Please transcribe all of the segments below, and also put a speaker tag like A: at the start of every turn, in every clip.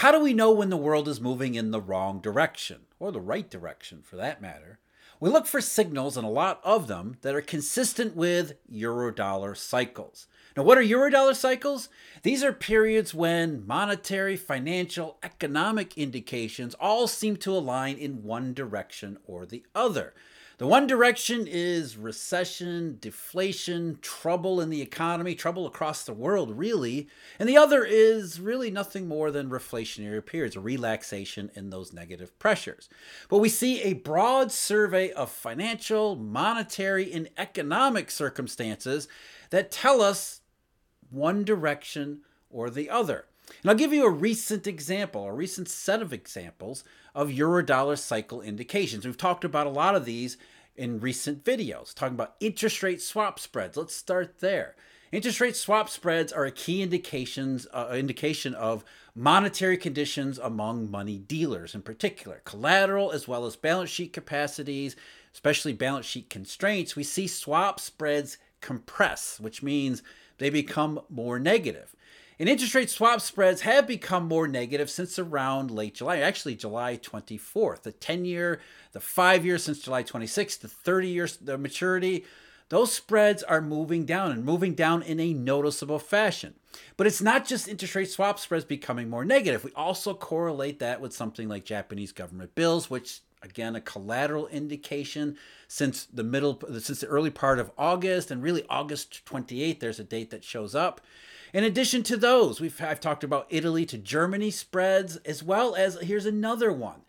A: How do we know when the world is moving in the wrong direction, or the right direction for that matter? We look for signals, and a lot of them, that are consistent with eurodollar cycles. Now, what are eurodollar cycles? These are periods when monetary, financial, economic indications all seem to align in one direction or the other. The one direction is recession, deflation, trouble in the economy, trouble across the world, really. And the other is really nothing more than reflationary periods, a relaxation in those negative pressures. But we see a broad survey of financial, monetary, and economic circumstances that tell us one direction or the other. And I'll give you a recent example, a recent set of examples of eurodollar cycle indications. We've talked about a lot of these in recent videos, talking about interest rate swap spreads. Let's start there. Interest rate swap spreads are a key indications uh, indication of monetary conditions among money dealers in particular, collateral as well as balance sheet capacities, especially balance sheet constraints. We see swap spreads compress, which means they become more negative. And interest rate swap spreads have become more negative since around late July, actually July 24th. The 10 year, the five years since July 26th, the 30 years, the maturity, those spreads are moving down and moving down in a noticeable fashion. But it's not just interest rate swap spreads becoming more negative. We also correlate that with something like Japanese government bills, which again a collateral indication since the middle since the early part of August and really August 28th there's a date that shows up in addition to those, we've I've talked about Italy to Germany spreads, as well as here's another one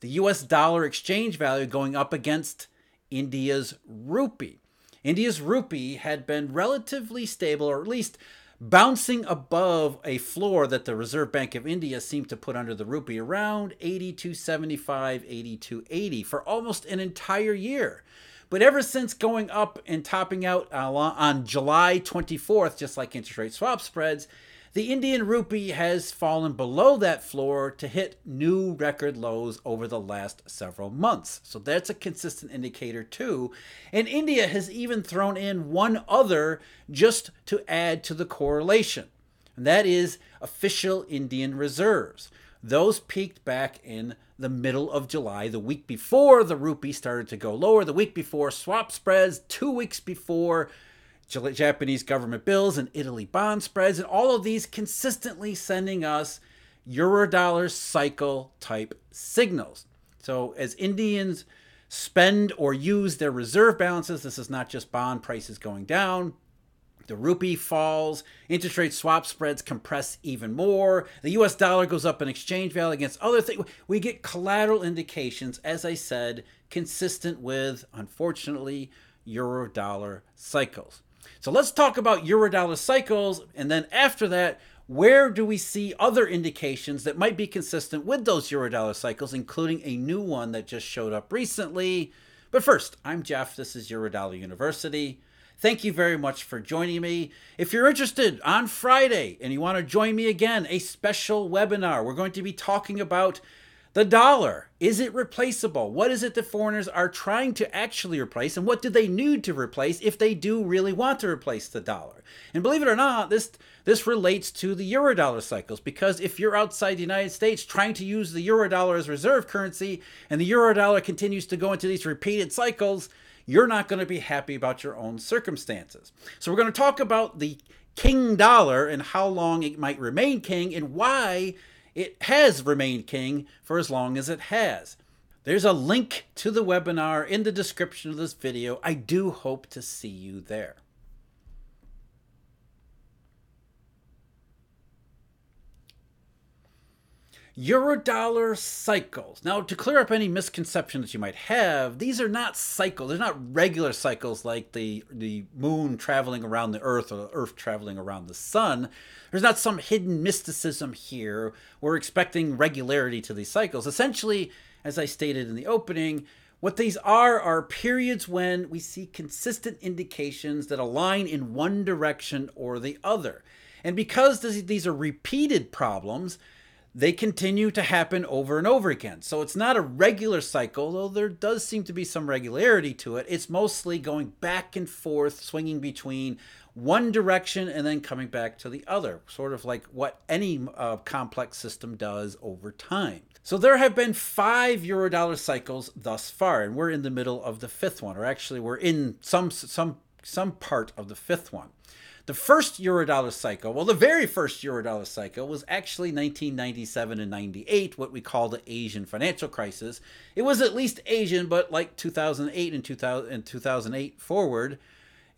A: the US dollar exchange value going up against India's rupee. India's rupee had been relatively stable, or at least bouncing above a floor that the Reserve Bank of India seemed to put under the rupee around 82.75, 82.80 for almost an entire year. But ever since going up and topping out uh, on July 24th, just like interest rate swap spreads, the Indian rupee has fallen below that floor to hit new record lows over the last several months. So that's a consistent indicator, too. And India has even thrown in one other just to add to the correlation, and that is official Indian reserves. Those peaked back in the middle of July, the week before the rupee started to go lower, the week before swap spreads, two weeks before Japanese government bills and Italy bond spreads, and all of these consistently sending us eurodollar cycle type signals. So as Indians spend or use their reserve balances, this is not just bond prices going down, the rupee falls, interest rate swap spreads compress even more, the US dollar goes up in exchange value against other things. We get collateral indications, as I said, consistent with, unfortunately, euro dollar cycles. So let's talk about euro dollar cycles, and then after that, where do we see other indications that might be consistent with those euro dollar cycles, including a new one that just showed up recently? But first, I'm Jeff. This is Eurodollar University. Thank you very much for joining me. If you're interested, on Friday and you want to join me again, a special webinar. We're going to be talking about the dollar. Is it replaceable? What is it that foreigners are trying to actually replace? And what do they need to replace if they do really want to replace the dollar? And believe it or not, this this relates to the eurodollar cycles because if you're outside the United States trying to use the eurodollar as reserve currency and the eurodollar continues to go into these repeated cycles, you're not going to be happy about your own circumstances. So, we're going to talk about the king dollar and how long it might remain king and why it has remained king for as long as it has. There's a link to the webinar in the description of this video. I do hope to see you there. Eurodollar cycles. Now, to clear up any misconceptions that you might have, these are not cycles. They're not regular cycles like the, the moon traveling around the earth or the earth traveling around the sun. There's not some hidden mysticism here. We're expecting regularity to these cycles. Essentially, as I stated in the opening, what these are are periods when we see consistent indications that align in one direction or the other. And because these are repeated problems, they continue to happen over and over again. So it's not a regular cycle, though there does seem to be some regularity to it. It's mostly going back and forth, swinging between one direction and then coming back to the other, sort of like what any uh, complex system does over time. So there have been five eurodollar cycles thus far, and we're in the middle of the fifth one, or actually we're in some some some part of the fifth one. The first eurodollar cycle, well, the very first eurodollar cycle was actually 1997 and 98, what we call the Asian financial crisis. It was at least Asian, but like 2008 and 2000 and 2008 forward,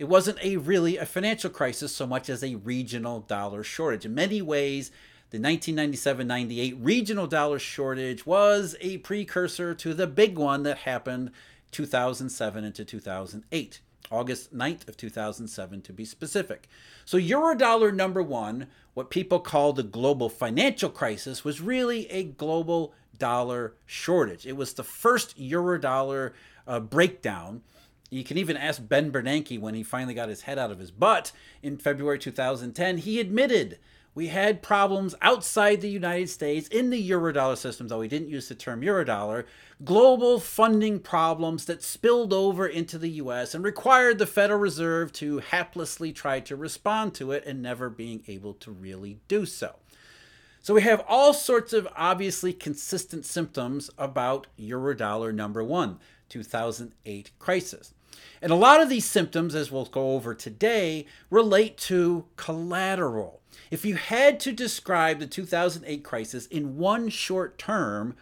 A: it wasn't a really a financial crisis so much as a regional dollar shortage. In many ways, the 1997-98 regional dollar shortage was a precursor to the big one that happened 2007 into 2008. August 9th of 2007 to be specific. So Eurodollar number 1, what people call the global financial crisis was really a global dollar shortage. It was the first Eurodollar uh, breakdown you can even ask Ben Bernanke when he finally got his head out of his butt in February 2010. He admitted we had problems outside the United States in the eurodollar system, though we didn't use the term eurodollar, global funding problems that spilled over into the US and required the Federal Reserve to haplessly try to respond to it and never being able to really do so. So we have all sorts of obviously consistent symptoms about eurodollar number one, 2008 crisis. And a lot of these symptoms, as we'll go over today, relate to collateral. If you had to describe the 2008 crisis in one short term,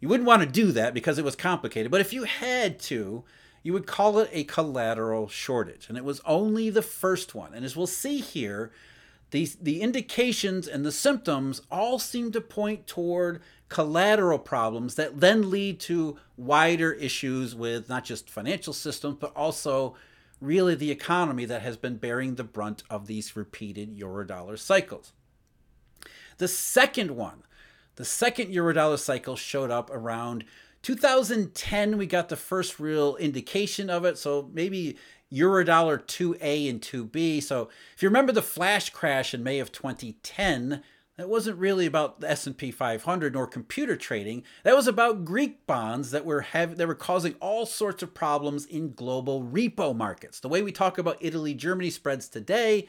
A: you wouldn't want to do that because it was complicated. But if you had to, you would call it a collateral shortage. And it was only the first one. And as we'll see here, these, the indications and the symptoms all seem to point toward collateral problems that then lead to wider issues with not just financial systems, but also really the economy that has been bearing the brunt of these repeated eurodollar cycles. The second one, the second eurodollar cycle showed up around 2010. We got the first real indication of it. So maybe eurodollar 2A and 2B. So if you remember the flash crash in May of 2010, that wasn't really about the S&P 500 nor computer trading. That was about Greek bonds that were that were causing all sorts of problems in global repo markets. The way we talk about Italy Germany spreads today,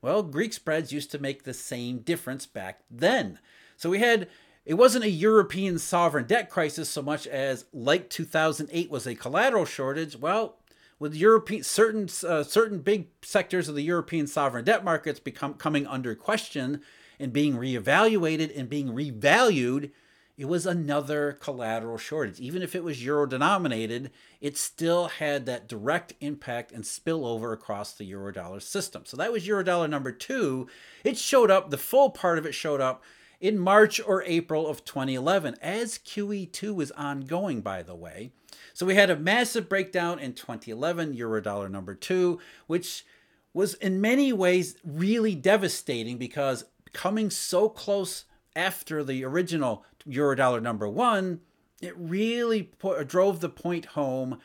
A: well, Greek spreads used to make the same difference back then. So we had it wasn't a European sovereign debt crisis so much as like 2008 was a collateral shortage. Well, with European certain uh, certain big sectors of the European sovereign debt markets become coming under question, and being reevaluated and being revalued, it was another collateral shortage. Even if it was euro denominated, it still had that direct impact and spillover across the euro dollar system. So that was euro dollar number two. It showed up, the full part of it showed up in March or April of 2011 as QE2 was ongoing, by the way. So we had a massive breakdown in 2011, euro dollar number two, which was in many ways really devastating because coming so close after the original Eurodollar number one, it really drove the point home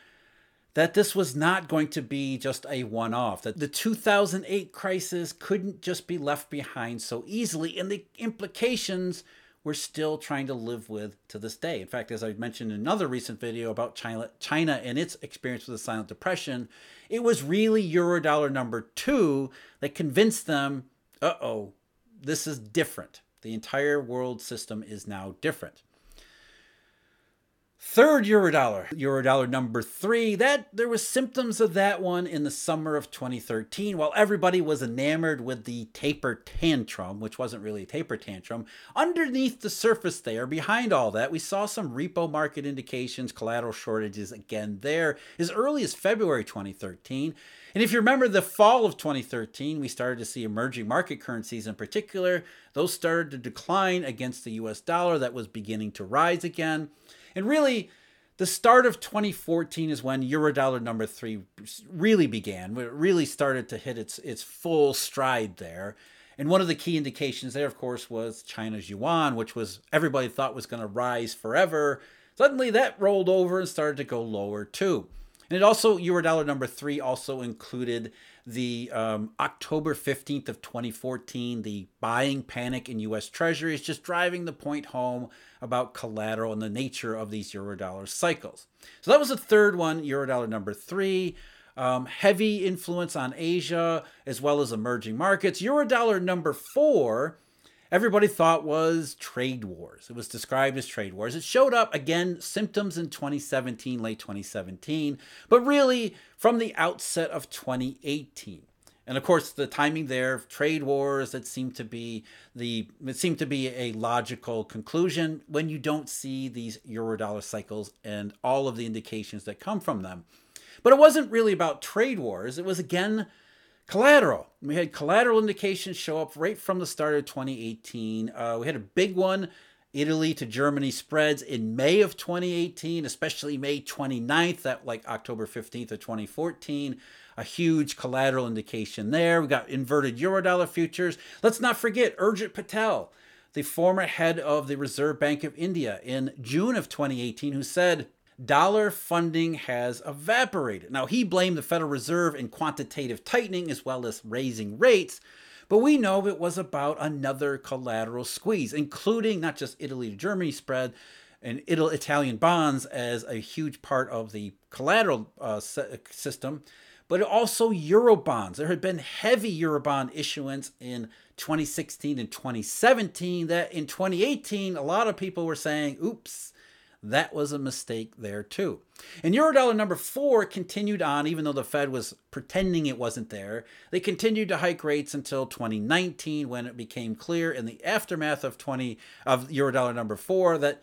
A: that this was not going to be just a one off, that the 2008 crisis couldn't just be left behind so easily, and the implications we're still trying to live with to this day. In fact, as I mentioned in another recent video about China, China and its experience with the silent depression, it was really Eurodollar number two that convinced them, uh oh, this is different. The entire world system is now different. Third eurodollar, eurodollar number three, that there was symptoms of that one in the summer of 2013. While everybody was enamored with the taper tantrum, which wasn't really a taper tantrum, underneath the surface there, behind all that, we saw some repo market indications, collateral shortages again there as early as February 2013. And if you remember the fall of 2013, we started to see emerging market currencies in particular, those started to decline against the US dollar that was beginning to rise again. And really, the start of 2014 is when Eurodollar number three really began. It really started to hit its its full stride there. And one of the key indications there, of course, was China's yuan, which was everybody thought was going to rise forever. Suddenly that rolled over and started to go lower too. And it also, Eurodollar number three also included the um, October 15th of 2014, the buying panic in U.S. Treasuries, just driving the point home about collateral and the nature of these eurodollar cycles. So that was the third one, eurodollar number three. Um, heavy influence on Asia as well as emerging markets. Eurodollar number four everybody thought was trade wars. It was described as trade wars. It showed up again, symptoms in 2017, late 2017, but really from the outset of 2018. And of course, the timing there, trade wars, that seemed to be the it seemed to be a logical conclusion when you don't see these eurodollar cycles and all of the indications that come from them. But it wasn't really about trade wars. It was again Collateral. We had collateral indications show up right from the start of 2018. Uh, we had a big one Italy to Germany spreads in May of 2018, especially May 29th, that like October 15th of 2014. A huge collateral indication there. We got inverted eurodollar futures. Let's not forget Urjit Patel, the former head of the Reserve Bank of India in June of 2018, who said, dollar funding has evaporated. Now, he blamed the Federal Reserve in quantitative tightening as well as raising rates, but we know it was about another collateral squeeze, including not just Italy to Germany spread and Italian bonds as a huge part of the collateral uh, system, but also Eurobonds. There had been heavy Eurobond issuance in 2016 and 2017 that in 2018, a lot of people were saying, oops, that was a mistake there too. And Eurodollar number four continued on, even though the Fed was pretending it wasn't there. They continued to hike rates until 2019, when it became clear in the aftermath of 20 of Eurodollar number four that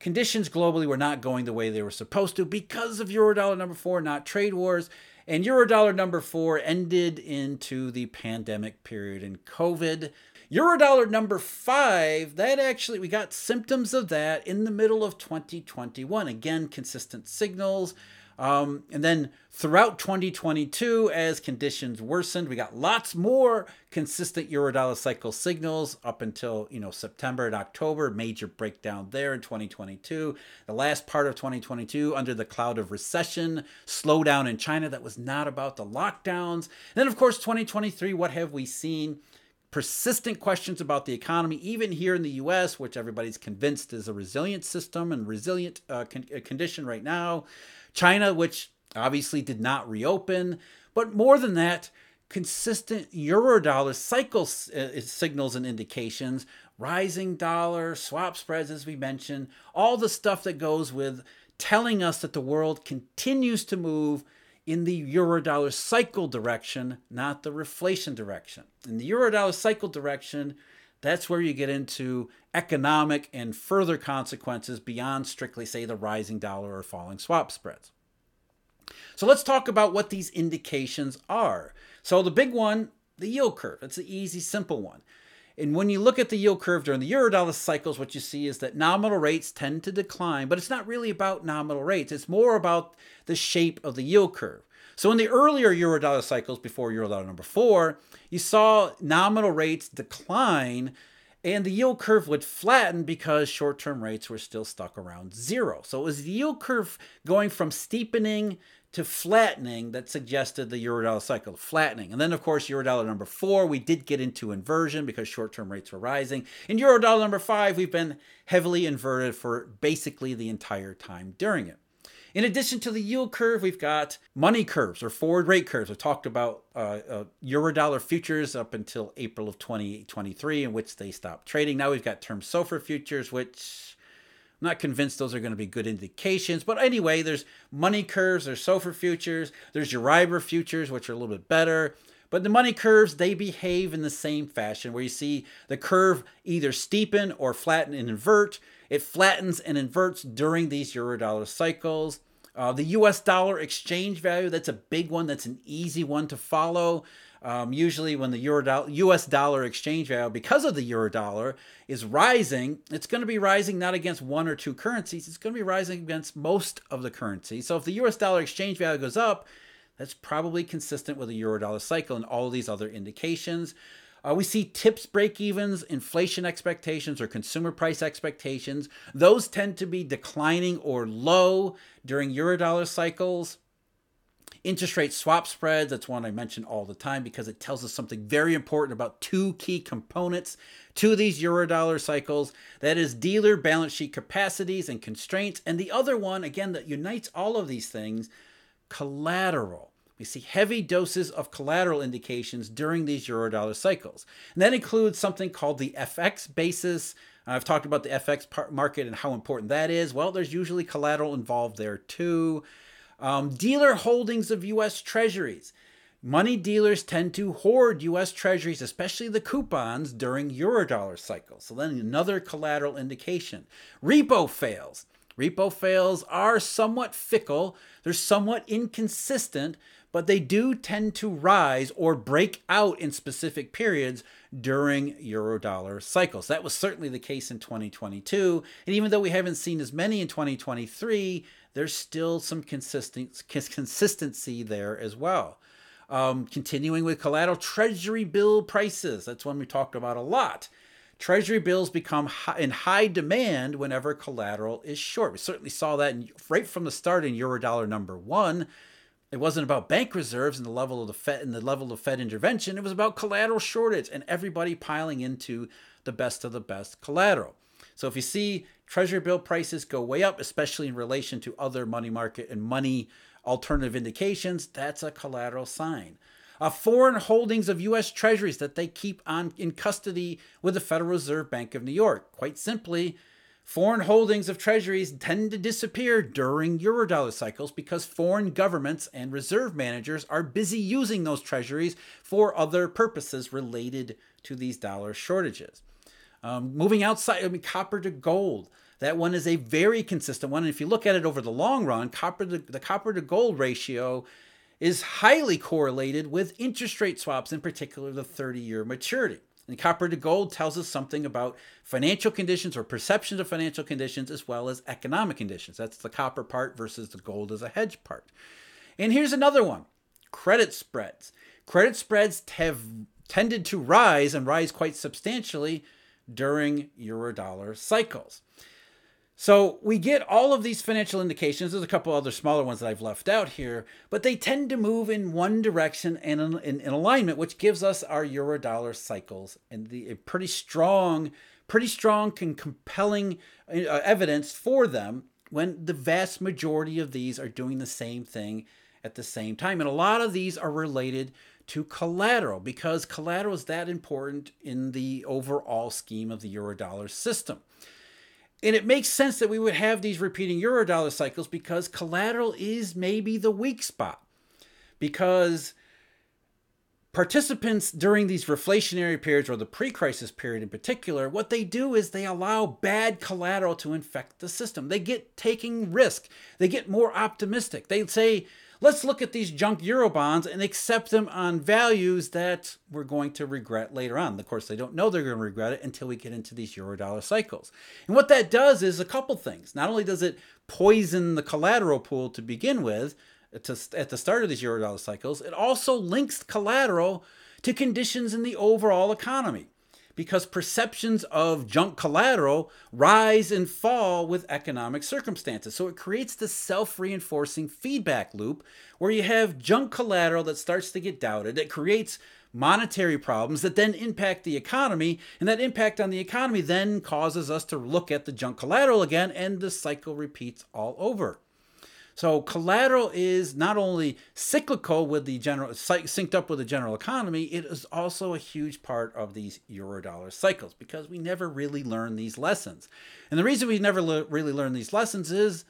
A: conditions globally were not going the way they were supposed to because of Eurodollar number four, not trade wars. And Eurodollar number four ended into the pandemic period and COVID. Eurodollar number five, that actually, we got symptoms of that in the middle of 2021. Again, consistent signals. Um, and then throughout 2022, as conditions worsened, we got lots more consistent eurodollar cycle signals up until you know September and October. Major breakdown there in 2022. The last part of 2022 under the cloud of recession, slowdown in China that was not about the lockdowns. And then of course 2023. What have we seen? Persistent questions about the economy, even here in the US, which everybody's convinced is a resilient system and resilient uh, con- uh, condition right now. China, which obviously did not reopen. But more than that, consistent eurodollar cycle uh, signals and indications, rising dollar, swap spreads, as we mentioned, all the stuff that goes with telling us that the world continues to move in the eurodollar cycle direction, not the reflation direction. In the eurodollar cycle direction, that's where you get into economic and further consequences beyond strictly, say, the rising dollar or falling swap spreads. So let's talk about what these indications are. So the big one, the yield curve. It's the easy, simple one. And when you look at the yield curve during the eurodollar cycles, what you see is that nominal rates tend to decline, but it's not really about nominal rates. It's more about the shape of the yield curve. So in the earlier eurodollar cycles before eurodollar number four, you saw nominal rates decline and the yield curve would flatten because short term rates were still stuck around zero. So it was the yield curve going from steepening to flattening that suggested the eurodollar cycle flattening. And then, of course, eurodollar number four, we did get into inversion because short term rates were rising. In eurodollar number five, we've been heavily inverted for basically the entire time during it. In addition to the yield curve, we've got money curves or forward rate curves. I've talked about uh, uh, eurodollar futures up until April of 2023, in which they stopped trading. Now we've got term SOFR futures, which I'm not convinced those are going to be good indications. But anyway, there's money curves, there's SOFR futures, there's Euribor futures, which are a little bit better. But the money curves, they behave in the same fashion where you see the curve either steepen or flatten and invert. It flattens and inverts during these eurodollar cycles. Uh, the US dollar exchange value, that's a big one. That's an easy one to follow. Um, usually, when the euro dollar, U.S. dollar exchange value, because of the euro dollar, is rising, it's going to be rising not against one or two currencies. It's going to be rising against most of the currencies. So, if the U.S. dollar exchange value goes up, that's probably consistent with the euro dollar cycle and all these other indications. Uh, we see TIPS break evens, inflation expectations, or consumer price expectations. Those tend to be declining or low during eurodollar cycles. Interest rate swap spreads, that's one I mention all the time because it tells us something very important about two key components to these Eurodollar cycles. That is dealer balance sheet capacities and constraints. And the other one, again, that unites all of these things collateral. We see heavy doses of collateral indications during these Eurodollar cycles. And that includes something called the FX basis. I've talked about the FX market and how important that is. Well, there's usually collateral involved there too. Um, dealer holdings of U.S. Treasuries. Money dealers tend to hoard U.S. Treasuries, especially the coupons, during Eurodollar cycles. So then another collateral indication. Repo fails. Repo fails are somewhat fickle, they're somewhat inconsistent, but they do tend to rise or break out in specific periods during Eurodollar cycles. That was certainly the case in 2022. And even though we haven't seen as many in 2023, there's still some consistent, consistency there as well. Um, continuing with collateral treasury bill prices. That's one we talked about a lot. Treasury bills become high, in high demand whenever collateral is short. We certainly saw that in, right from the start in Eurodollar number one. It wasn't about bank reserves and the level of the Fed and the level of Fed intervention. It was about collateral shortage and everybody piling into the best of the best collateral. So if you see treasury bill prices go way up, especially in relation to other money market and money alternative indications, that's a collateral sign. Uh, foreign holdings of U.S. Treasuries that they keep on in custody with the Federal Reserve Bank of New York. Quite simply, foreign holdings of treasuries tend to disappear during eurodollar cycles because foreign governments and reserve managers are busy using those treasuries for other purposes related to these dollar shortages. Um, moving outside, I mean, copper to gold. That one is a very consistent one. And if you look at it over the long run, copper to, the copper to gold ratio is highly correlated with interest rate swaps, in particular the 30 year maturity. And copper to gold tells us something about financial conditions or perceptions of financial conditions as well as economic conditions. That's the copper part versus the gold as a hedge part. And here's another one credit spreads. Credit spreads have tended to rise and rise quite substantially during eurodollar cycles. So we get all of these financial indications. There's a couple other smaller ones that I've left out here, but they tend to move in one direction and in, in, in alignment, which gives us our eurodollar cycles and the pretty strong, pretty strong and compelling uh, evidence for them when the vast majority of these are doing the same thing at the same time. And a lot of these are related to collateral because collateral is that important in the overall scheme of the eurodollar system. And it makes sense that we would have these repeating eurodollar cycles because collateral is maybe the weak spot. Because participants during these reflationary periods or the pre crisis period in particular, what they do is they allow bad collateral to infect the system. They get taking risk, they get more optimistic. They say, let's look at these junk euro bonds and accept them on values that we're going to regret later on. Of course, they don't know they're going to regret it until we get into these euro dollar cycles. And what that does is a couple things. Not only does it poison the collateral pool to begin with, to, at the start of these euro dollar cycles, it also links collateral to conditions in the overall economy because perceptions of junk collateral rise and fall with economic circumstances. So it creates this self reinforcing feedback loop where you have junk collateral that starts to get doubted, that creates monetary problems that then impact the economy, and that impact on the economy then causes us to look at the junk collateral again, and the cycle repeats all over. So collateral is not only cyclical with the general synced up with the general economy, it is also a huge part of these eurodollar cycles because we never really learn these lessons. And the reason we never le- really learn these lessons is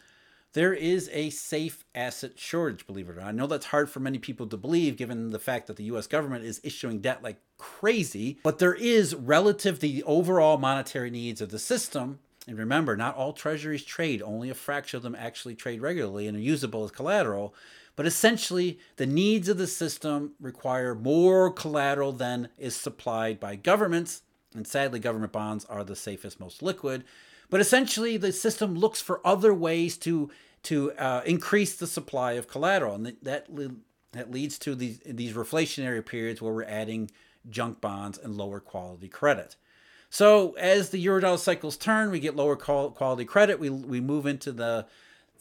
A: there is a safe asset shortage, believe it or not. I know that's hard for many people to believe given the fact that the US government is issuing debt like crazy, but there is relative to the overall monetary needs of the system and remember, not all treasuries trade, only a fraction of them actually trade regularly and are usable as collateral. But essentially, the needs of the system require more collateral than is supplied by governments. And sadly, government bonds are the safest, most liquid. But essentially, the system looks for other ways to, to uh, increase the supply of collateral. And that, that leads to these, these reflationary periods where we're adding junk bonds and lower quality credit. So as the eurodollar cycles turn, we get lower quality credit. We, we move into the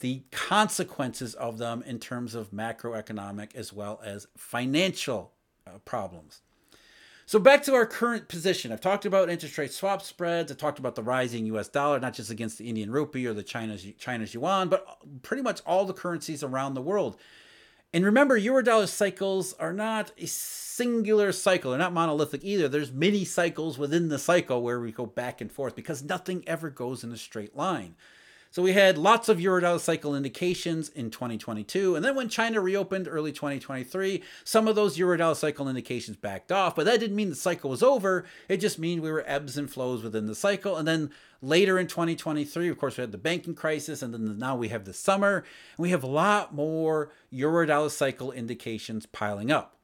A: the consequences of them in terms of macroeconomic as well as financial uh, problems. So back to our current position. I've talked about interest rate swap spreads. I talked about the rising U.S. dollar, not just against the Indian rupee or the China's China's yuan, but pretty much all the currencies around the world. And remember, eurodollar cycles are not a singular cycle. They're not monolithic either. There's many cycles within the cycle where we go back and forth because nothing ever goes in a straight line. So we had lots of Eurodollar cycle indications in 2022. And then when China reopened early 2023, some of those Eurodollar cycle indications backed off. But that didn't mean the cycle was over. It just means we were ebbs and flows within the cycle. And then later in 2023, of course, we had the banking crisis. And then now we have the summer. And we have a lot more Eurodollar cycle indications piling up.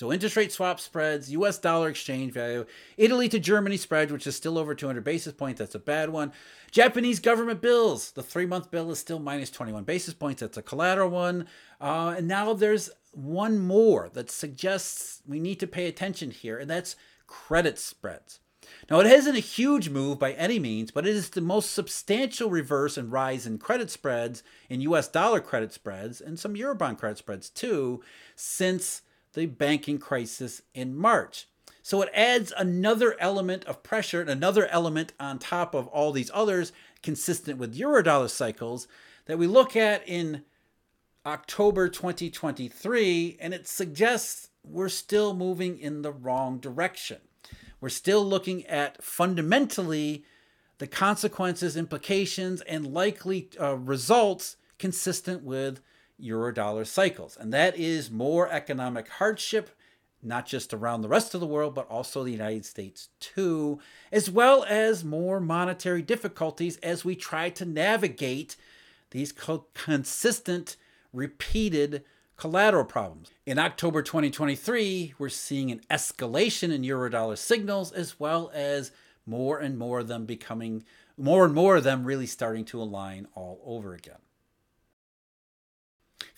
A: So interest rate swap spreads, US dollar exchange value, Italy to Germany spread, which is still over 200 basis points. That's a bad one. Japanese government bills. The three month bill is still minus 21 basis points. That's a collateral one. Uh, and now there's one more that suggests we need to pay attention here, and that's credit spreads. Now, it isn't a huge move by any means, but it is the most substantial reverse and rise in credit spreads, in US dollar credit spreads, and some Eurobond credit spreads too, since the banking crisis in March. So it adds another element of pressure and another element on top of all these others consistent with eurodollar cycles that we look at in October 2023 and it suggests we're still moving in the wrong direction. We're still looking at fundamentally the consequences, implications, and likely uh, results consistent with eurodollar cycles. And that is more economic hardship, not just around the rest of the world, but also the United States too, as well as more monetary difficulties as we try to navigate these co- consistent, repeated collateral problems. In October 2023, we're seeing an escalation in eurodollar signals, as well as more and more of them becoming, more and more of them really starting to align all over again.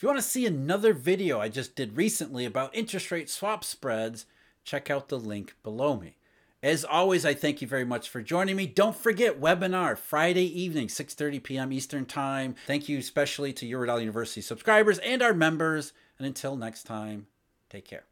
A: If you want to see another video I just did recently about interest rate swap spreads, check out the link below me. As always, I thank you very much for joining me. Don't forget webinar Friday evening, 6:30 p.m. Eastern Time. Thank you especially to Eurodollar University subscribers and our members. And until next time, take care.